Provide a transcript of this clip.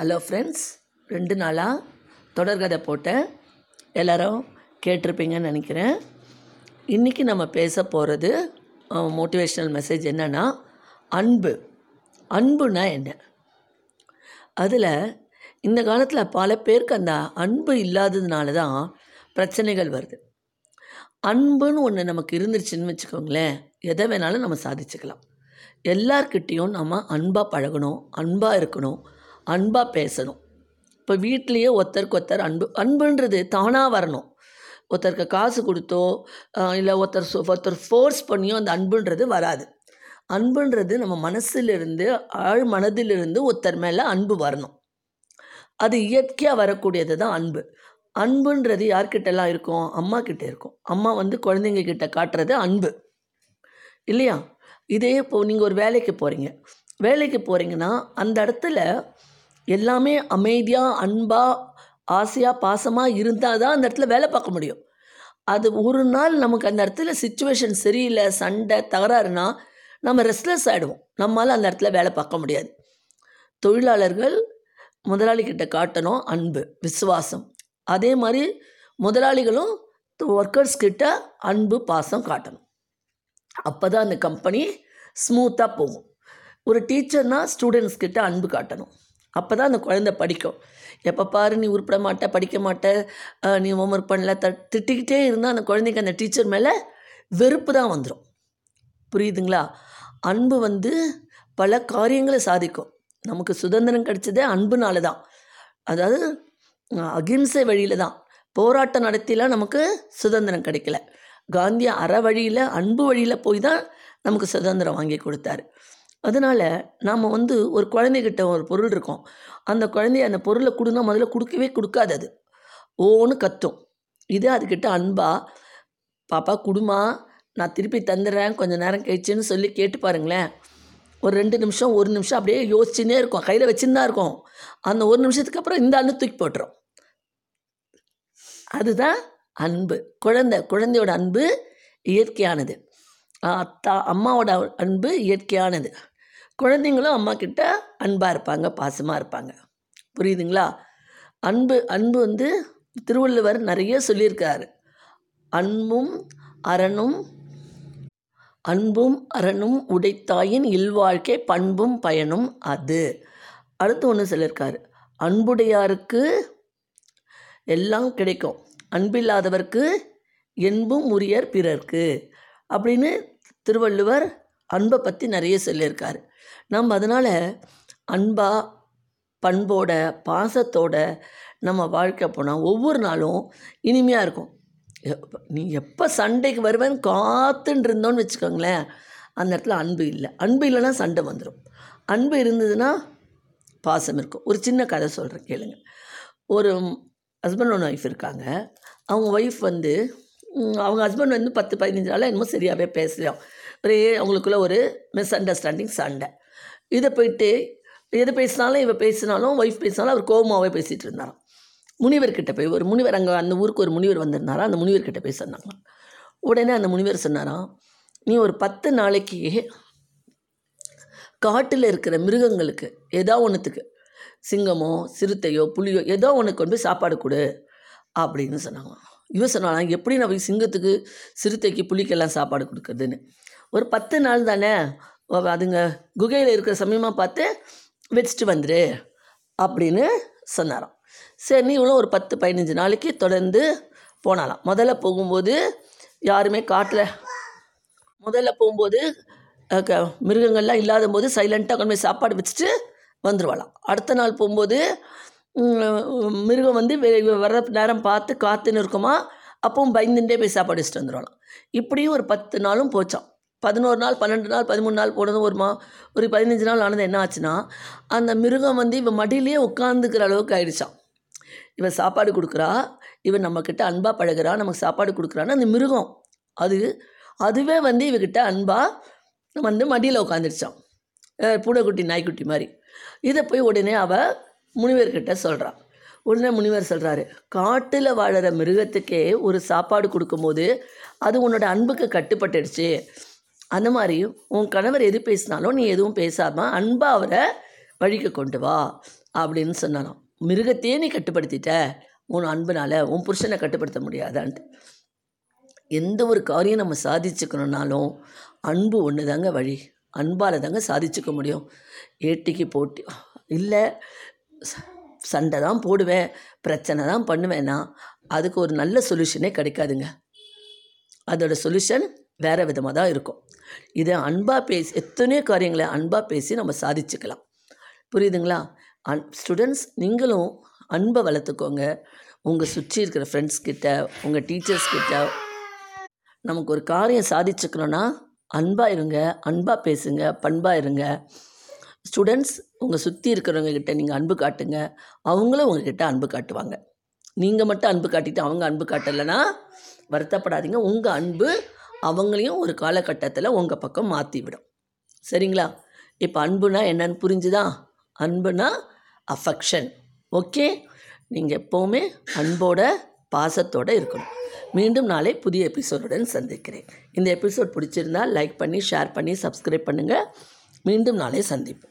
Hello friends ரெண்டு நாளாக தொடர்கதை போட்டேன். எல்லாரும் கேட்டிருப்பீங்கன்னு நினைக்கிறேன். இன்றைக்கி நம்ம பேச போகிறது மோட்டிவேஷ்னல் மெசேஜ் என்னென்னா அன்பு. அன்புனா என்ன? அதில் இந்த காலத்தில் பல பேருக்கு அந்த அன்பு இல்லாததுனால தான் பிரச்சனைகள் வருது. அன்புன்னு ஒன்று நமக்கு இருந்துருச்சுன்னு வச்சுக்கோங்களேன். எதை வேணாலும் நம்ம சாதிச்சுக்கலாம். எல்லார்கிட்டேயும் நம்ம அன்பாக பழகணும் அன்பாக இருக்கணும். அன்பாக பேசணும். இப்போ வீட்லேயே ஒருத்தருக்கு ஒருத்தர் அன்பு அன்புன்றது தானாக வரணும். ஒருத்தருக்கு காசு கொடுத்தோ இல்லை ஒருத்தர் ஒருத்தர் ஃபோர்ஸ் பண்ணியோ அந்த அன்புன்றது வராது. அன்புன்றது நம்ம மனசிலிருந்து ஆழ் மனதிலிருந்து ஒருத்தர் மேலே அன்பு வரணும். அது இயற்கையாக வரக்கூடியது தான் அன்பு. அன்புன்றது யார்கிட்டலாம் இருக்கும்? அம்மா கிட்டே இருக்கும். அம்மா வந்து குழந்தைங்க கிட்ட காட்டுறது அன்பு. இல்லையா? இதே இப்போ நீங்கள் ஒரு வேலைக்கு போகிறீங்க வேலைக்கு போகிறீங்கன்னா அந்த இடத்துல எல்லாமே அமைதியாக அன்பாக ஆசையாக பாசமாக இருந்தால் தான் அந்த இடத்துல வேலை பார்க்க முடியும். அது ஒரு நாள் நமக்கு அந்த இடத்துல சுச்சுவேஷன் சரியில்லை சண்டை தகராறுனா நம்ம ரெஸ்ட்லெஸ் ஆகிடுவோம் நம்மளால் அந்த இடத்துல வேலை பார்க்க முடியாது. தொழிலாளர்கள் முதலாளிகிட்ட காட்டணும் அன்பு விசுவாசம். அதே மாதிரி முதலாளிகளும் ஒர்க்கர்ஸ் கிட்ட அன்பு பாசம் காட்டணும். அப்போ தான் அந்த கம்பெனி ஸ்மூத்தாக போகும். ஒரு டீச்சர்னால் ஸ்டூடெண்ட்ஸ் கிட்ட அன்பு காட்டணும். அப்போ தான் அந்த குழந்தை படிக்கும். எப்போ பாரு நீ உருப்பிட மாட்ட படிக்க மாட்ட நீ நீ ஹோம்ஒர்க் பண்ணல த திட்டிக்கிட்டே இருந்தால் அந்த குழந்தைக்கு அந்த டீச்சர் மேலே வெறுப்பு தான் வந்துடும் புரியுதுங்களா? அன்பு வந்து பல காரியங்களை சாதிக்கும். நமக்கு சுதந்திரம் கிடைச்சதே அன்புனால தான் அதாவது அகிம்சை வழியில் தான் போராட்டம் நடத்திலாம் நமக்கு சுதந்திரம் கிடைக்கல. காந்தி அற வழியில் அன்பு வழியில் போய் தான் நமக்கு சுதந்திரம் வாங்கி கொடுத்தாரு. அதனால் நாம் வந்து ஒரு குழந்தைகிட்ட ஒரு பொருள் இருக்கும். அந்த குழந்தைய அந்த பொருளை கொடுனா முதல்ல கொடுக்கவே கொடுக்காது அது. ஓன்னு கத்தும். இதே அதுக்கிட்ட அன்பா பாப்பா குடுமா நான் திருப்பி தந்துடுறேன் கொஞ்சம் நேரம் கழிச்சுன்னு சொல்லி கேட்டு பாருங்களேன். ஒரு ரெண்டு நிமிஷம் ஒரு நிமிஷம் அப்படியே யோசிச்சுன்னே இருக்கும். கையில் வச்சுன்னு தான் இருக்கும். அந்த ஒரு நிமிஷத்துக்கு அப்புறம் இந்த அண்ணு தூக்கி போட்டுரும். அதுதான் அன்பு. குழந்தை குழந்தையோட அன்பு இயற்கையானது. அத்தா அம்மாவோட அன்பு இயற்கையானது. குழந்தைங்களும் அம்மா கிட்ட அன்பாக இருப்பாங்க பாசமாக இருப்பாங்க. புரியுதுங்களா? அன்பு அன்பு வந்து திருவள்ளுவர் நிறைய சொல்லியிருக்காரு. அன்பும் அறனும் அன்பும் அறனும் உடைத்தாயின் இல்வாழ்க்கை பண்பும் பயனும் அது. அடுத்து ஒன்று சொல்லியிருக்காரு. அன்புடையாருக்கு எல்லாம் கிடைக்கும். அன்பில்லாதவர்க்கு என்பும் உரியர் பிறர்க்கு. அப்படின்னு திருவள்ளுவர் அன்பை பற்றி நிறைய சொல்லியிருக்காரு. நம்ம அதனால் அன்பா பண்போட பாசத்தோட நம்ம வாழ்க்கை போனால் ஒவ்வொரு நாளும் இனிமையாக இருக்கும். நீ எப்போ சண்டைக்கு வருவேன்னு காத்துன்னு இருந்தோன்னு வச்சுக்கோங்களேன் அந்த இடத்துல அன்பு இல்லை. அன்பு இல்லைன்னா சண்டை வந்துடும் அன்பு இருந்ததுன்னா பாசம் இருக்கும். ஒரு சின்ன கதை சொல்கிறேன் கேளுங்க. ஒரு ஹஸ்பண்ட் ஒன்று ஒய்ஃப் இருக்காங்க. அவங்க ஒய்ஃப் வந்து அவங்க ஹஸ்பண்ட் வந்து பத்து பதினஞ்சு நாளாக என்னமோ சரியாகவே பேசலாம் ஒரே அவங்களுக்குள்ள ஒரு மிஸ் அண்டர்ஸ்டாண்டிங் சண்டை. இதை போயிட்டு எது பேசினாலும் இவ பேசினாலும் ஒய்ஃப் பேசினாலும் அவர் கோபமாகவே பேசிகிட்டு இருந்தாராம். முனிவர்கிட்ட போய் ஒரு முனிவர் அங்கே அந்த ஊருக்கு ஒரு முனிவர் வந்திருந்தாரா? அந்த முனிவர்கிட்ட போய் சொன்னாங்களாம். உடனே அந்த முனிவர் சொன்னாராம் நீ ஒரு பத்து நாளைக்கு காட்டில் இருக்கிற மிருகங்களுக்கு ஏதோ ஒன்றுத்துக்கு சிங்கமோ சிறுத்தையோ புலியோ ஏதோ ஒன்று கொண்டு போய் சாப்பாடு கொடு அப்படின்னு சொன்னாங்க இவன் சொன்னாலாம் எப்படி நான் போய் சிங்கத்துக்கு சிறுத்தைக்கு புலிக்கெல்லாம் சாப்பாடு கொடுக்குறதுன்னு? ஒரு பத்து நாள் தானே அதுங்க குகையில் இருக்கிற சமயமாக பார்த்து வச்சுட்டு வந்துடு அப்படின்னு சொன்னாராம். சரி நீ இவ்வளோ ஒரு பத்து பதினஞ்சு நாளைக்கு தொடர்ந்து போனாலாம். முதல்ல போகும்போது யாருமே காட்டில் முதல்ல போகும்போது க- மிருகங்கள்லாம் இல்லாத போது சைலண்ட்டாக கொண்டு போய் சாப்பாடு வச்சுட்டு வந்துடுவாளாம் அடுத்த நாள் போகும்போது மிருகம் வந்து வெ- நேரம் பார்த்து காத்துன்னு இருக்குமா அப்பவும் பயந்துட்டே போய் சாப்பாடு வச்சுட்டு வந்துடுவாளாம் இப்படியும் ஒரு பத்து நாளும் போச்சாம். பதினோரு நாள் பன்னெண்டு நாள் பதிமூணு நாள் போனதும் ஒரு மா ஒரு பதினஞ்சு நாள் ஆனது என்ன ஆச்சுன்னா அந்த மிருகம் வந்து இவன் மடியிலேயே உட்காந்துக்கிற அளவுக்கு ஆயிடுச்சான் இவன் சாப்பாடு கொடுக்குறா இவன் நம்மக்கிட்ட அன்பாக பழகுறா நமக்கு சாப்பாடு கொடுக்குறான்னு அந்த மிருகம் அது அதுவே வந்து இவகிட்ட அன்பாக வந்து மடியில் உட்காந்துருச்சான் பூனைக்குட்டி நாய்க்குட்டி மாதிரி. இதை போய் உடனே அவள் முனிவர்கிட்ட சொல்கிறான் உடனே முனிவர் சொல்கிறாரு காட்டில் வாழுற மிருகத்துக்கே ஒரு சாப்பாடு கொடுக்கும்போது அது உன்னோட அன்புக்கு கட்டுப்பட்டுடுச்சு. அந்த மாதிரி உன் கணவர் எது பேசினாலும் நீ எதுவும் பேசாமல் அன்பாக அவரை வழிக்கு கொண்டு வா அப்படின்னு சொன்னாலும் மிருகத்தையே நீ கட்டுப்படுத்திட்ட. உன் அன்புனால் உன் புருஷனை கட்டுப்படுத்த முடியாதான்ட்டு. எந்த ஒரு காரியம் நம்ம சாதிச்சுக்கணுன்னாலும் அன்பு ஒன்று தாங்க வழி. அன்பால் தாங்க சாதிச்சுக்க முடியும். ஏட்டிக்கு போட்டி இல்லை ச- சண்டை தான் போடுவேன் பிரச்சனை தான் பண்ணுவேன்னா அதுக்கு ஒரு நல்ல சொல்யூஷனே கிடைக்காதுங்க. அதோட சொல்யூஷன் வேறு விதமாக தான் இருக்கும். இதை அன்பாக பேசி எத்தனையோ காரியங்களை அன்பாக பேசி நம்ம சாதிச்சுக்கலாம். புரியுதுங்களா? அன் ஸ்டூடெண்ட்ஸ் நீங்களும் அன்பை வளர்த்துக்கோங்க. உங்கள் சுற்றி இருக்கிற ஃப்ரெண்ட்ஸ் கிட்ட உங்கள் டீச்சர்ஸ் கிட்ட நமக்கு ஒரு காரியம் சாதிச்சுக்கணுன்னா அன்பாக இருங்க அன்பாக பேசுங்க பண்பாக இருங்க. ஸ்டூடெண்ட்ஸ் உங்கள் சுற்றி இருக்கிறவங்க கிட்ட நீங்கள் அன்பு காட்டுங்க. அவங்களும் உங்ககிட்ட அன்பு காட்டுவாங்க. நீங்கள் மட்டும் அன்பு காட்டிட்டு அவங்க அன்பு காட்டலைன்னா வருத்தப்படாதீங்க. உங்கள் அன்பு அவங்களையும் ஒரு காலகட்டத்தில் உங்கள் பக்கம் மாற்றி விடும் சரிங்களா? இப்போ அன்புனா என்னன்னு புரிஞ்சுதா? அன்புனா அஃபெக்ஷன் ஓகே நீங்கள் எப்போவுமே அன்போட பாசத்தோடு இருக்கணும். மீண்டும் நாளை புதிய எபிசோடுடன் சந்திக்கிறேன். இந்த எபிசோட் பிடிச்சிருந்தா லைக் பண்ணி ஷேர் பண்ணி சப்ஸ்கிரைப் பண்ணுங்கள் மீண்டும் நாளை சந்திப்போம்.